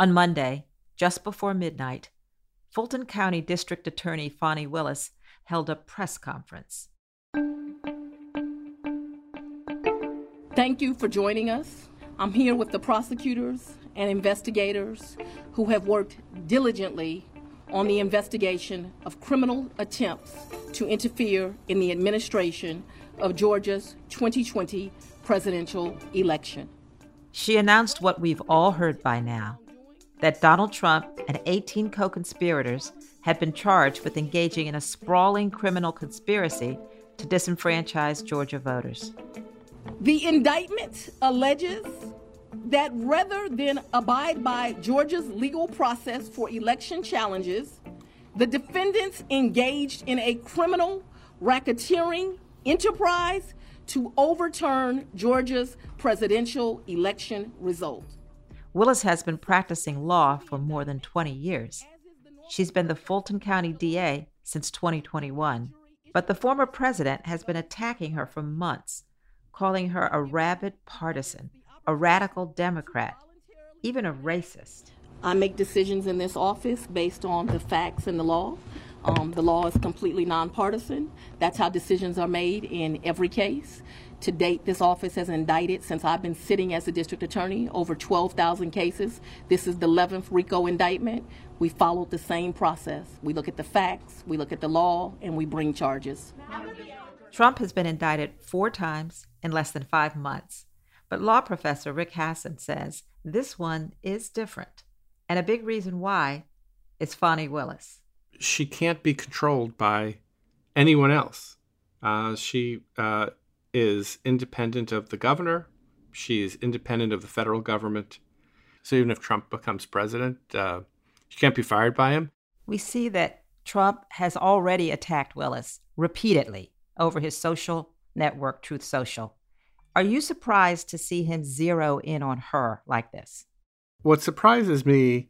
On Monday, just before midnight, Fulton County District Attorney Fani Willis held a press conference. Thank you for joining us. I'm here with the prosecutors and investigators who have worked diligently on the investigation of criminal attempts to interfere in the administration of Georgia's 2020 presidential election. She announced what we've all heard by now that Donald Trump and 18 co conspirators had been charged with engaging in a sprawling criminal conspiracy to disenfranchise Georgia voters. The indictment alleges that rather than abide by Georgia's legal process for election challenges, the defendants engaged in a criminal racketeering enterprise to overturn Georgia's presidential election result. Willis has been practicing law for more than 20 years. She's been the Fulton County DA since 2021, but the former president has been attacking her for months, calling her a rabid partisan, a radical Democrat, even a racist. I make decisions in this office based on the facts and the law. Um, the law is completely nonpartisan. That's how decisions are made in every case. To date, this office has indicted, since I've been sitting as a district attorney, over 12,000 cases. This is the 11th RICO indictment. We followed the same process. We look at the facts, we look at the law, and we bring charges. Trump has been indicted four times in less than five months. But law professor Rick Hasen says this one is different. And a big reason why is Fani Willis. She can't be controlled by anyone else. Uh, she uh, is independent of the governor. She is independent of the federal government. So even if Trump becomes president, uh, she can't be fired by him. We see that Trump has already attacked Willis repeatedly over his social network, Truth Social. Are you surprised to see him zero in on her like this? What surprises me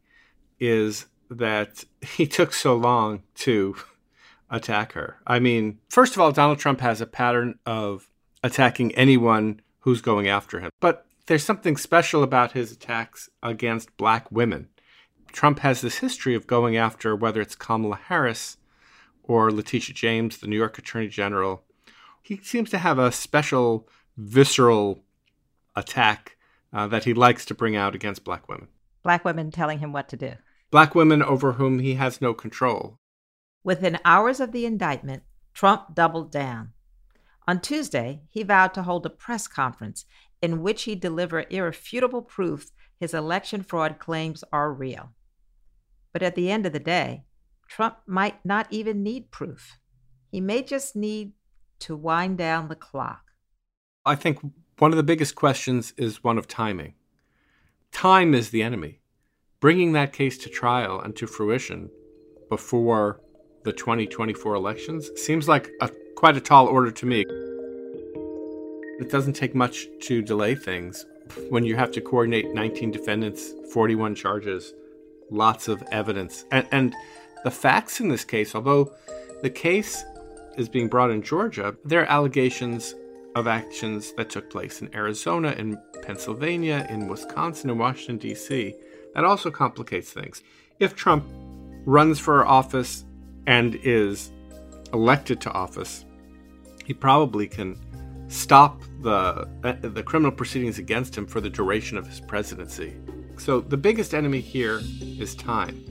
is that he took so long to attack her. I mean, first of all, Donald Trump has a pattern of attacking anyone who's going after him. But there's something special about his attacks against black women. Trump has this history of going after whether it's Kamala Harris or Letitia James, the New York Attorney General. He seems to have a special visceral attack uh, that he likes to bring out against black women. Black women telling him what to do. Black women over whom he has no control. Within hours of the indictment, Trump doubled down. On Tuesday, he vowed to hold a press conference in which he'd deliver irrefutable proof his election fraud claims are real. But at the end of the day, Trump might not even need proof. He may just need to wind down the clock. I think one of the biggest questions is one of timing. Time is the enemy. Bringing that case to trial and to fruition before the 2024 elections seems like a quite a tall order to me. It doesn't take much to delay things when you have to coordinate 19 defendants, 41 charges, lots of evidence. And, and the facts in this case, although the case is being brought in Georgia, there are allegations of actions that took place in Arizona, in Pennsylvania, in Wisconsin, in Washington, D.C. That also complicates things. If Trump runs for office and is elected to office, he probably can stop the uh, the criminal proceedings against him for the duration of his presidency. So the biggest enemy here is time.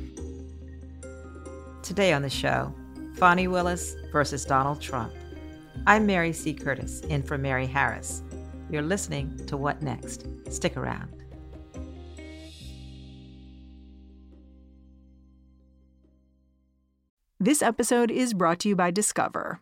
Today on the show, Fani Willis versus Donald Trump. I'm Mary C. Curtis, in for Mary Harris. You're listening to What Next? Stick around. This episode is brought to you by Discover.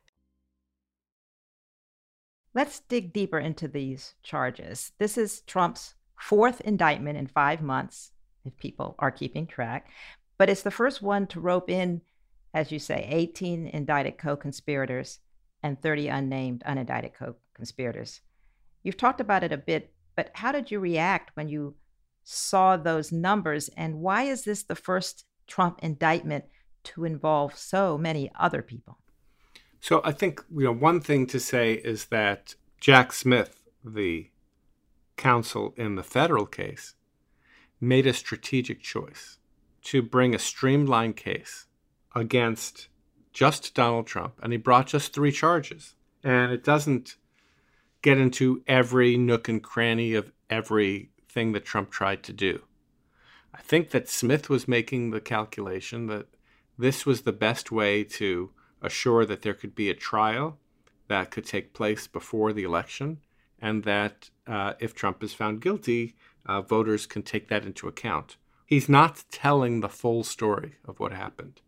Let's dig deeper into these charges. This is Trump's fourth indictment in five months, if people are keeping track, but it's the first one to rope in, as you say, 18 indicted co conspirators and 30 unnamed unindicted co conspirators. You've talked about it a bit, but how did you react when you saw those numbers? And why is this the first Trump indictment to involve so many other people? So I think you know one thing to say is that Jack Smith, the counsel in the federal case, made a strategic choice to bring a streamlined case against just Donald Trump, and he brought just three charges. And it doesn't get into every nook and cranny of everything that Trump tried to do. I think that Smith was making the calculation that this was the best way to assure that there could be a trial that could take place before the election, and that uh, if Trump is found guilty, uh, voters can take that into account. He's not telling the full story of what happened.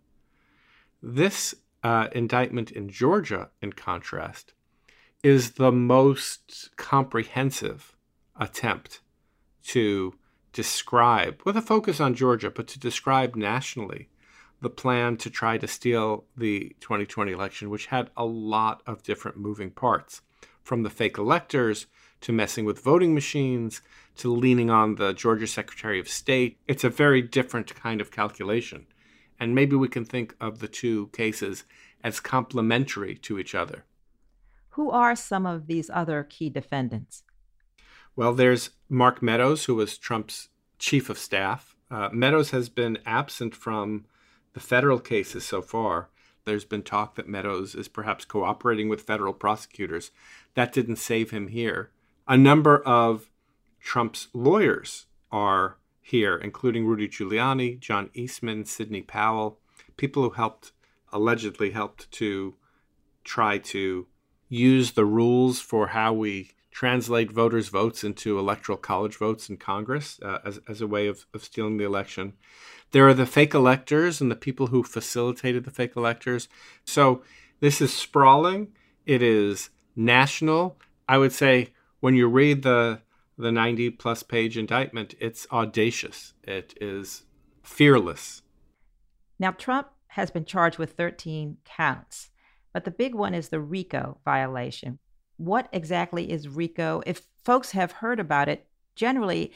This uh, indictment in Georgia, in contrast, is the most comprehensive attempt to describe, with a focus on Georgia, but to describe nationally the plan to try to steal the 2020 election, which had a lot of different moving parts from the fake electors to messing with voting machines to leaning on the Georgia Secretary of State. It's a very different kind of calculation. And maybe we can think of the two cases as complementary to each other. Who are some of these other key defendants? Well, there's Mark Meadows, who was Trump's chief of staff. Uh, Meadows has been absent from the federal cases so far. There's been talk that Meadows is perhaps cooperating with federal prosecutors. That didn't save him here. A number of Trump's lawyers are here, including Rudy Giuliani, John Eastman, Sidney Powell, people who helped, allegedly helped to try to use the rules for how we translate voters' votes into electoral college votes in Congress uh, as, as a way of, of stealing the election. There are the fake electors and the people who facilitated the fake electors. So this is sprawling. It is national. I would say when you read the the 90 plus page indictment, it's audacious. It is fearless. Now Trump has been charged with 13 counts, but the big one is the RICO violation. What exactly is RICO? If folks have heard about it, generally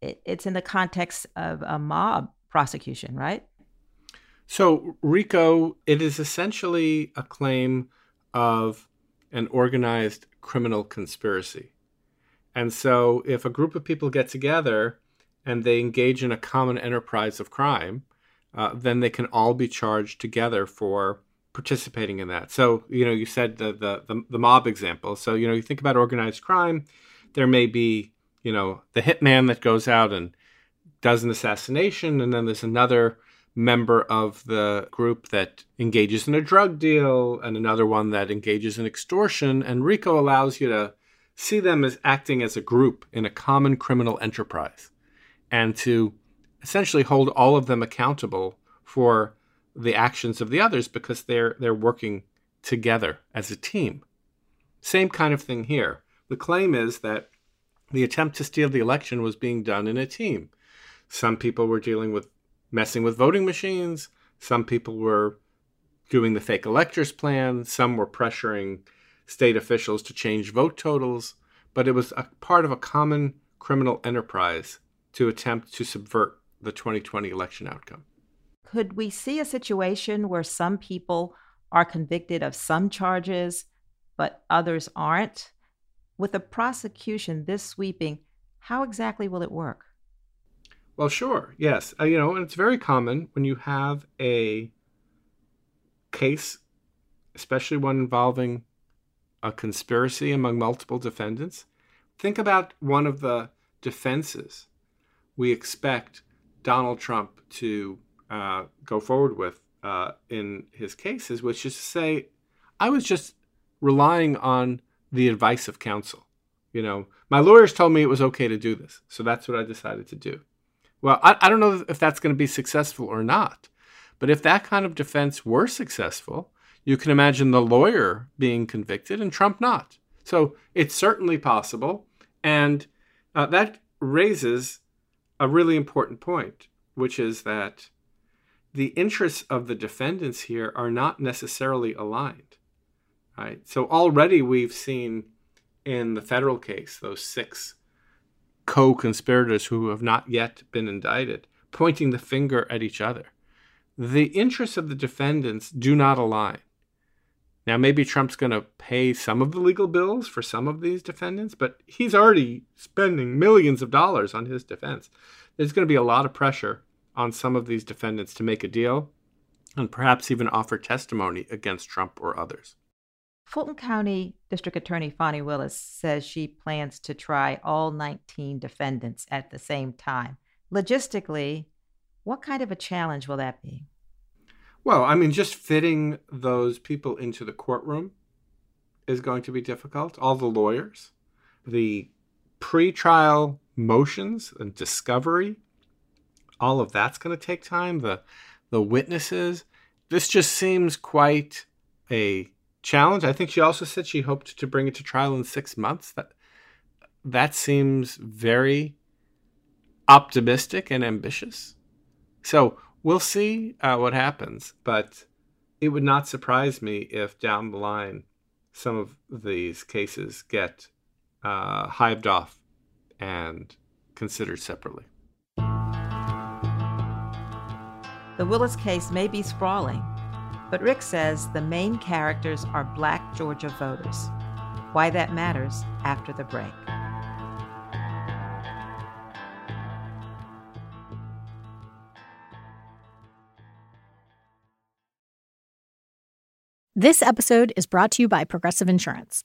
it's in the context of a mob prosecution, right? So, RICO, it is essentially a claim of an organized criminal conspiracy. And so, if a group of people get together and they engage in a common enterprise of crime, uh, then they can all be charged together for participating in that. So, you know, you said the, the, the, the mob example. So, you know, you think about organized crime, there may be, you know, the hitman that goes out and does an assassination, and then there's another member of the group that engages in a drug deal, and another one that engages in extortion. And RICO allows you to see them as acting as a group in a common criminal enterprise and to essentially hold all of them accountable for the actions of the others because they're they're working together as a team. Same kind of thing here. The claim is that the attempt to steal the election was being done in a team. Some people were dealing with messing with voting machines. Some people were doing the fake electors plan. Some were pressuring state officials to change vote totals. But it was a part of a common criminal enterprise to attempt to subvert the 2020 election outcome. Could we see a situation where some people are convicted of some charges, but others aren't? With a prosecution this sweeping, how exactly will it work? Well, sure. Yes. Uh, you know, and it's very common when you have a case especially one involving a conspiracy among multiple defendants. Think about one of the defenses we expect Donald Trump to uh, go forward with uh, in his cases, which is to say, I was just relying on the advice of counsel. You know, my lawyers told me it was okay to do this, so that's what I decided to do. Well, I, I don't know if that's going to be successful or not, but if that kind of defense were successful, you can imagine the lawyer being convicted and Trump not. So it's certainly possible. And uh, that raises a really important point, which is that the interests of the defendants here are not necessarily aligned. Right? So already we've seen in the federal case those six co-conspirators who have not yet been indicted pointing the finger at each other. The interests of the defendants do not align. Now, maybe Trump's going to pay some of the legal bills for some of these defendants, but he's already spending millions of dollars on his defense. There's going to be a lot of pressure on some of these defendants to make a deal and perhaps even offer testimony against Trump or others. Fulton County District Attorney Fani Willis says she plans to try all 19 defendants at the same time. Logistically, what kind of a challenge will that be? Well, I mean, just fitting those people into the courtroom is going to be difficult. All the lawyers, the pre-trial motions and discovery, all of that's going to take time. The the witnesses. This just seems quite a challenge. I think she also said she hoped to bring it to trial in six months. That that seems very optimistic and ambitious. So we'll see uh, what happens, but it would not surprise me if down the line some of these cases get uh, hived off and considered separately. The Willis case may be sprawling, but Rick says the main characters are black Georgia voters. Why that matters after the break. This episode is brought to you by Progressive Insurance.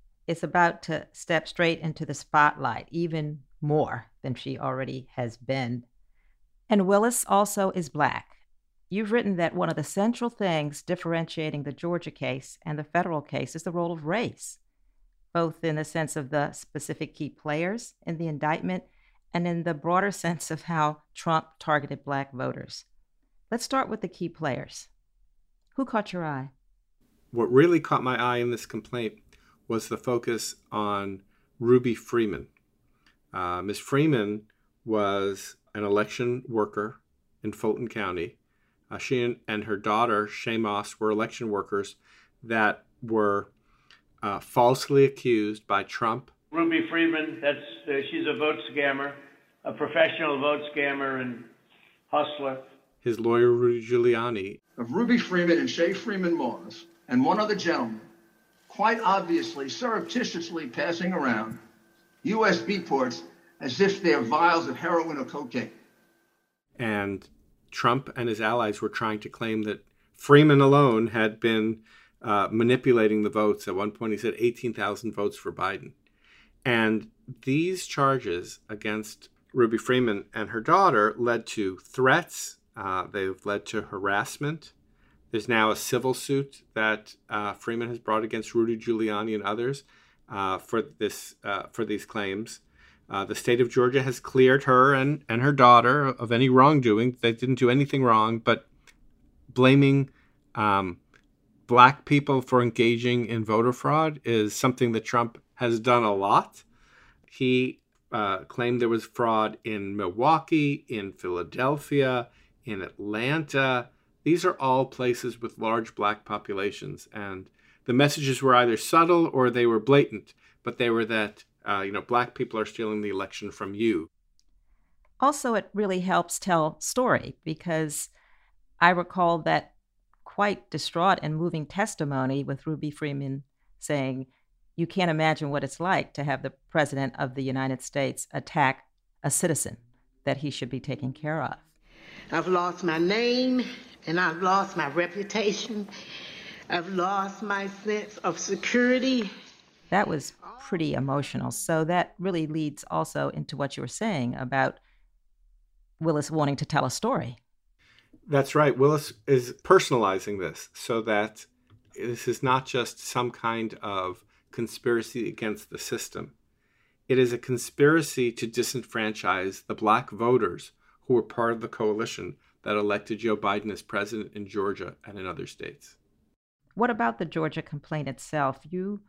is about to step straight into the spotlight, even more than she already has been. And Willis also is black. You've written that one of the central things differentiating the Georgia case and the federal case is the role of race, both in the sense of the specific key players in the indictment and in the broader sense of how Trump targeted black voters. Let's start with the key players. Who caught your eye? what really caught my eye in this complaint was the focus on Ruby Freeman. Uh, Ms. Freeman was an election worker in Fulton County. Uh, she and, her daughter, Shaye Moss, were election workers that were uh, falsely accused by Trump. Ruby Freeman, that's uh, she's a vote scammer, a professional vote scammer and hustler. His lawyer, Rudy Giuliani. Of Ruby Freeman and Shaye Freeman Moss and one other gentleman, quite obviously, surreptitiously passing around USB ports as if they're vials of heroin or cocaine. And Trump and his allies were trying to claim that Freeman alone had been uh, manipulating the votes. At one point, he said 18,000 votes for Biden. And these charges against Ruby Freeman and her daughter led to threats, uh, they've led to harassment, there's now a civil suit that uh, Freeman has brought against Rudy Giuliani and others. uh, for this uh, for these claims. Uh, the state of Georgia has cleared her and, and her daughter of any wrongdoing. They didn't do anything wrong, but blaming um, black people for engaging in voter fraud is something that Trump has done a lot. He uh, claimed there was fraud in Milwaukee, in Philadelphia, in Atlanta. These are all places with large black populations, and the messages were either subtle or they were blatant, but they were that uh, you know black people are stealing the election from you. Also, it really helps tell story because I recall that quite distraught and moving testimony with Ruby Freeman saying, "You can't imagine what it's like to have the president of the United States attack a citizen that he should be taking care of." I've lost my name and I've lost my reputation. I've lost my sense of security. That was pretty emotional. So that really leads also into what you were saying about Willis wanting to tell a story. That's right. Willis is personalizing this so that this is not just some kind of conspiracy against the system. It is a conspiracy to disenfranchise the black voters who were part of the coalition that elected Joe Biden as president in Georgia and in other states. What about the Georgia complaint itself? You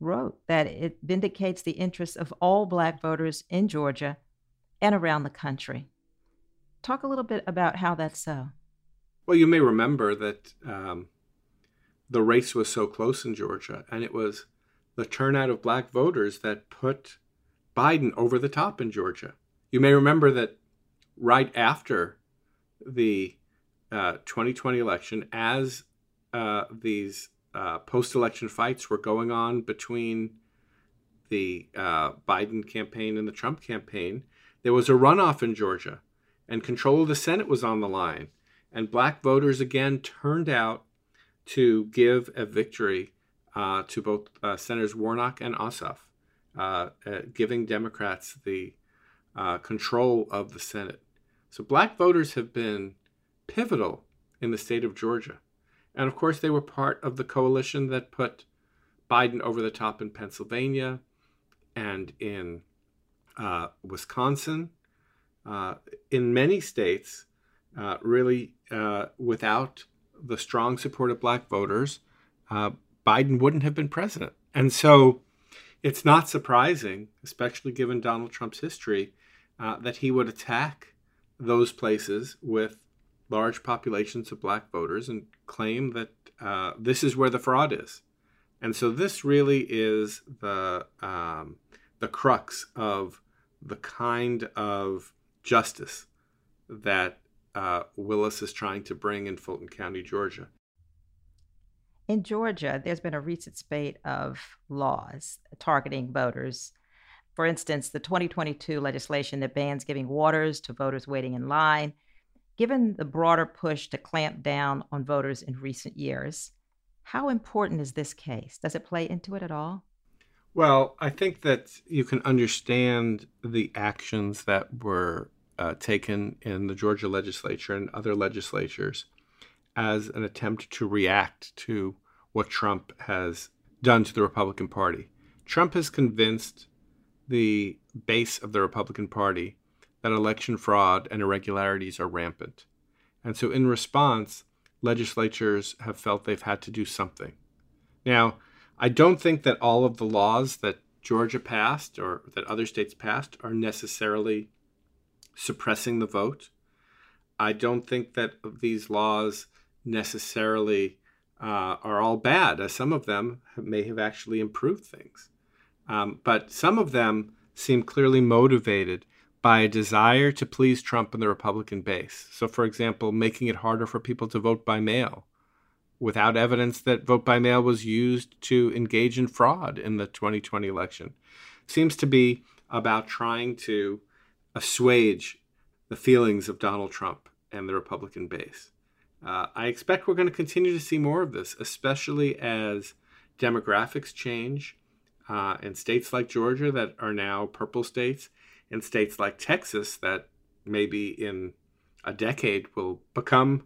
wrote that it vindicates the interests of all black voters in Georgia and around the country. Talk a little bit about how that's so. Well, you may remember that um, the race was so close in Georgia, and it was the turnout of black voters that put Biden over the top in Georgia. You may remember that right after the uh, 2020 election, as uh, these uh, post election fights were going on between the uh, Biden campaign and the Trump campaign, there was a runoff in Georgia, and control of the Senate was on the line. And black voters again turned out to give a victory uh, to both uh, Senators Warnock and Ossoff, giving Democrats the control of the Senate. So black voters have been pivotal in the state of Georgia. And of course, they were part of the coalition that put Biden over the top in Pennsylvania and in uh, Wisconsin. Uh, in many states, uh, really uh, without the strong support of black voters, uh, Biden wouldn't have been president. And so it's not surprising, especially given Donald Trump's history, uh, that he would attack those places with large populations of black voters and claim that uh, this is where the fraud is. And so this really is the um, the crux of the kind of justice that uh, Willis is trying to bring in Fulton County, Georgia. In Georgia, there's been a recent spate of laws targeting voters for instance, the 2022 legislation that bans giving waters to voters waiting in line, given the broader push to clamp down on voters in recent years, how important is this case? Does it play into it at all? Well, I think that you can understand the actions that were uh, taken in the Georgia legislature and other legislatures as an attempt to react to what Trump has done to the Republican Party. Trump has convinced the base of the Republican Party that election fraud and irregularities are rampant. And so, in response, legislatures have felt they've had to do something. Now, I don't think that all of the laws that Georgia passed or that other states passed are necessarily suppressing the vote. I don't think that these laws necessarily uh, are all bad, as some of them may have actually improved things. Um, but some of them seem clearly motivated by a desire to please Trump and the Republican base. So, for example, making it harder for people to vote by mail without evidence that vote by mail was used to engage in fraud in the 2020 election seems to be about trying to assuage the feelings of Donald Trump and the Republican base. Uh, I expect we're going to continue to see more of this, especially as demographics change uh, in states like Georgia that are now purple states, in states like Texas that maybe in a decade will become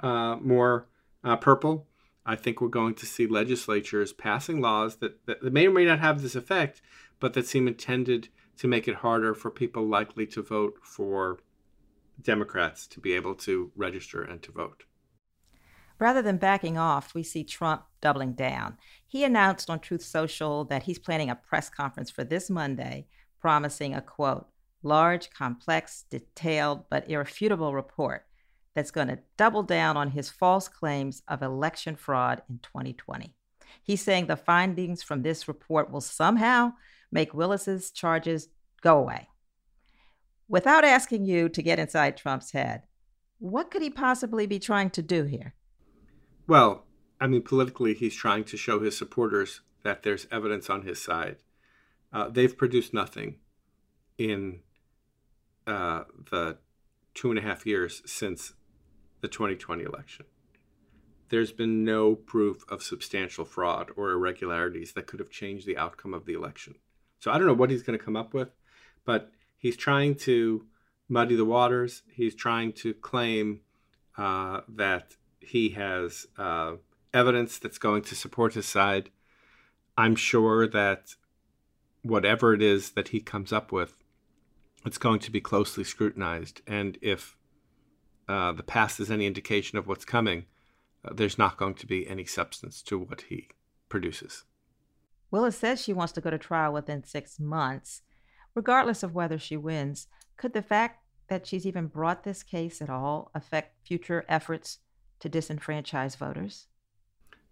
uh, more uh, purple. I think we're going to see legislatures passing laws that, that may or may not have this effect, but that seem intended to make it harder for people likely to vote for Democrats to be able to register and to vote. Rather than backing off, we see Trump doubling down. He announced on Truth Social that he's planning a press conference for this Monday, promising a quote, large, complex, detailed, but irrefutable report that's going to double down on his false claims of election fraud in 2020. He's saying the findings from this report will somehow make Willis's charges go away. Without asking you to get inside Trump's head, what could he possibly be trying to do here? Well, I mean, politically, he's trying to show his supporters that there's evidence on his side. Uh, they've produced nothing in uh, the two and a half years since the 2020 election. There's been no proof of substantial fraud or irregularities that could have changed the outcome of the election. So I don't know what he's going to come up with, but he's trying to muddy the waters. He's trying to claim uh, that he has uh, evidence that's going to support his side. I'm sure that whatever it is that he comes up with, it's going to be closely scrutinized. And if uh, the past is any indication of what's coming, uh, there's not going to be any substance to what he produces. Willis says she wants to go to trial within six months. Regardless of whether she wins, could the fact that she's even brought this case at all affect future efforts to disenfranchise voters?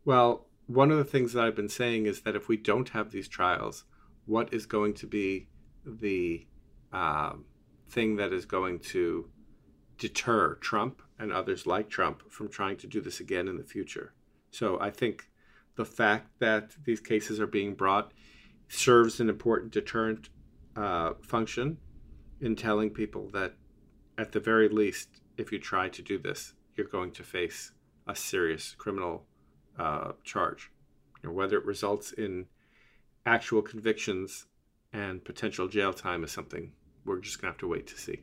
Well, one of the things that I've been saying is that if we don't have these trials, what is going to be the uh, thing that is going to deter Trump and others like Trump from trying to do this again in the future. So I think the fact that these cases are being brought serves an important deterrent uh, function in telling people that, at the very least, if you try to do this, you're going to face a serious criminal uh, charge. You know, whether it results in actual convictions and potential jail time is something we're just going to have to wait to see.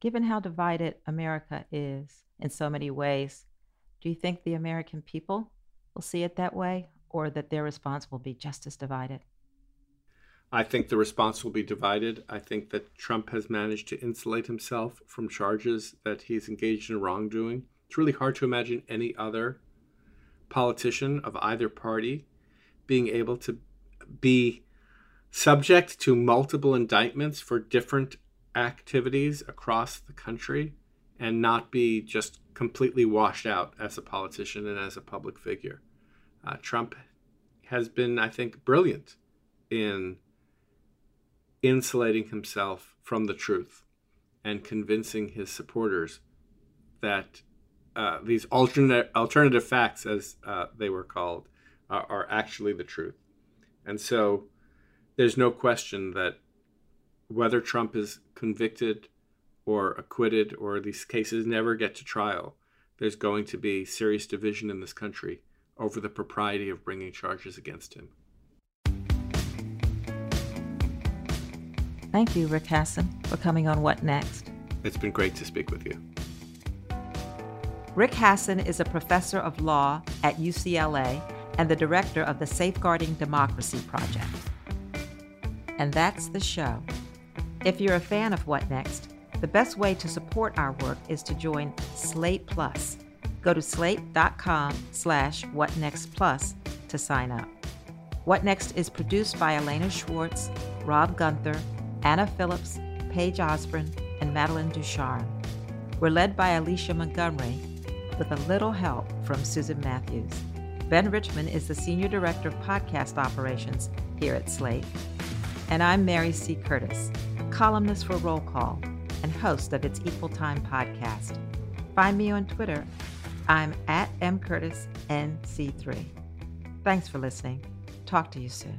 Given how divided America is in so many ways, do you think the American people will see it that way or that their response will be just as divided? I think the response will be divided. I think that Trump has managed to insulate himself from charges that he's engaged in wrongdoing. It's really hard to imagine any other politician of either party being able to be subject to multiple indictments for different activities across the country and not be just completely washed out as a politician and as a public figure. Uh, Trump has been, I think, brilliant in insulating himself from the truth and convincing his supporters that uh, these alternate alternative facts, as uh, they were called, are, are actually the truth. And so, there's no question that whether Trump is convicted or acquitted or these cases never get to trial, there's going to be serious division in this country over the propriety of bringing charges against him. Thank you, Rick Hasen, for coming on What Next. It's been great to speak with you. Rick Hasen is a professor of law at UCLA and the director of the Safeguarding Democracy Project. And that's the show. If you're a fan of What Next, the best way to support our work is to join Slate Plus. Go to slate.com slash whatnextplus to sign up. What Next is produced by Elena Schwartz, Rob Gunther, Anna Phillips, Paige Osborne, and Madeline Ducharme. We're led by Alicia Montgomery with a little help from Susan Matthews. Ben Richmond is the Senior Director of Podcast Operations here at Slate. And I'm Mary C. Curtis columnist for Roll Call, and host of its Equal Time podcast. Find me on Twitter. I'm at mcurtisnc3. Thanks for listening. Talk to you soon.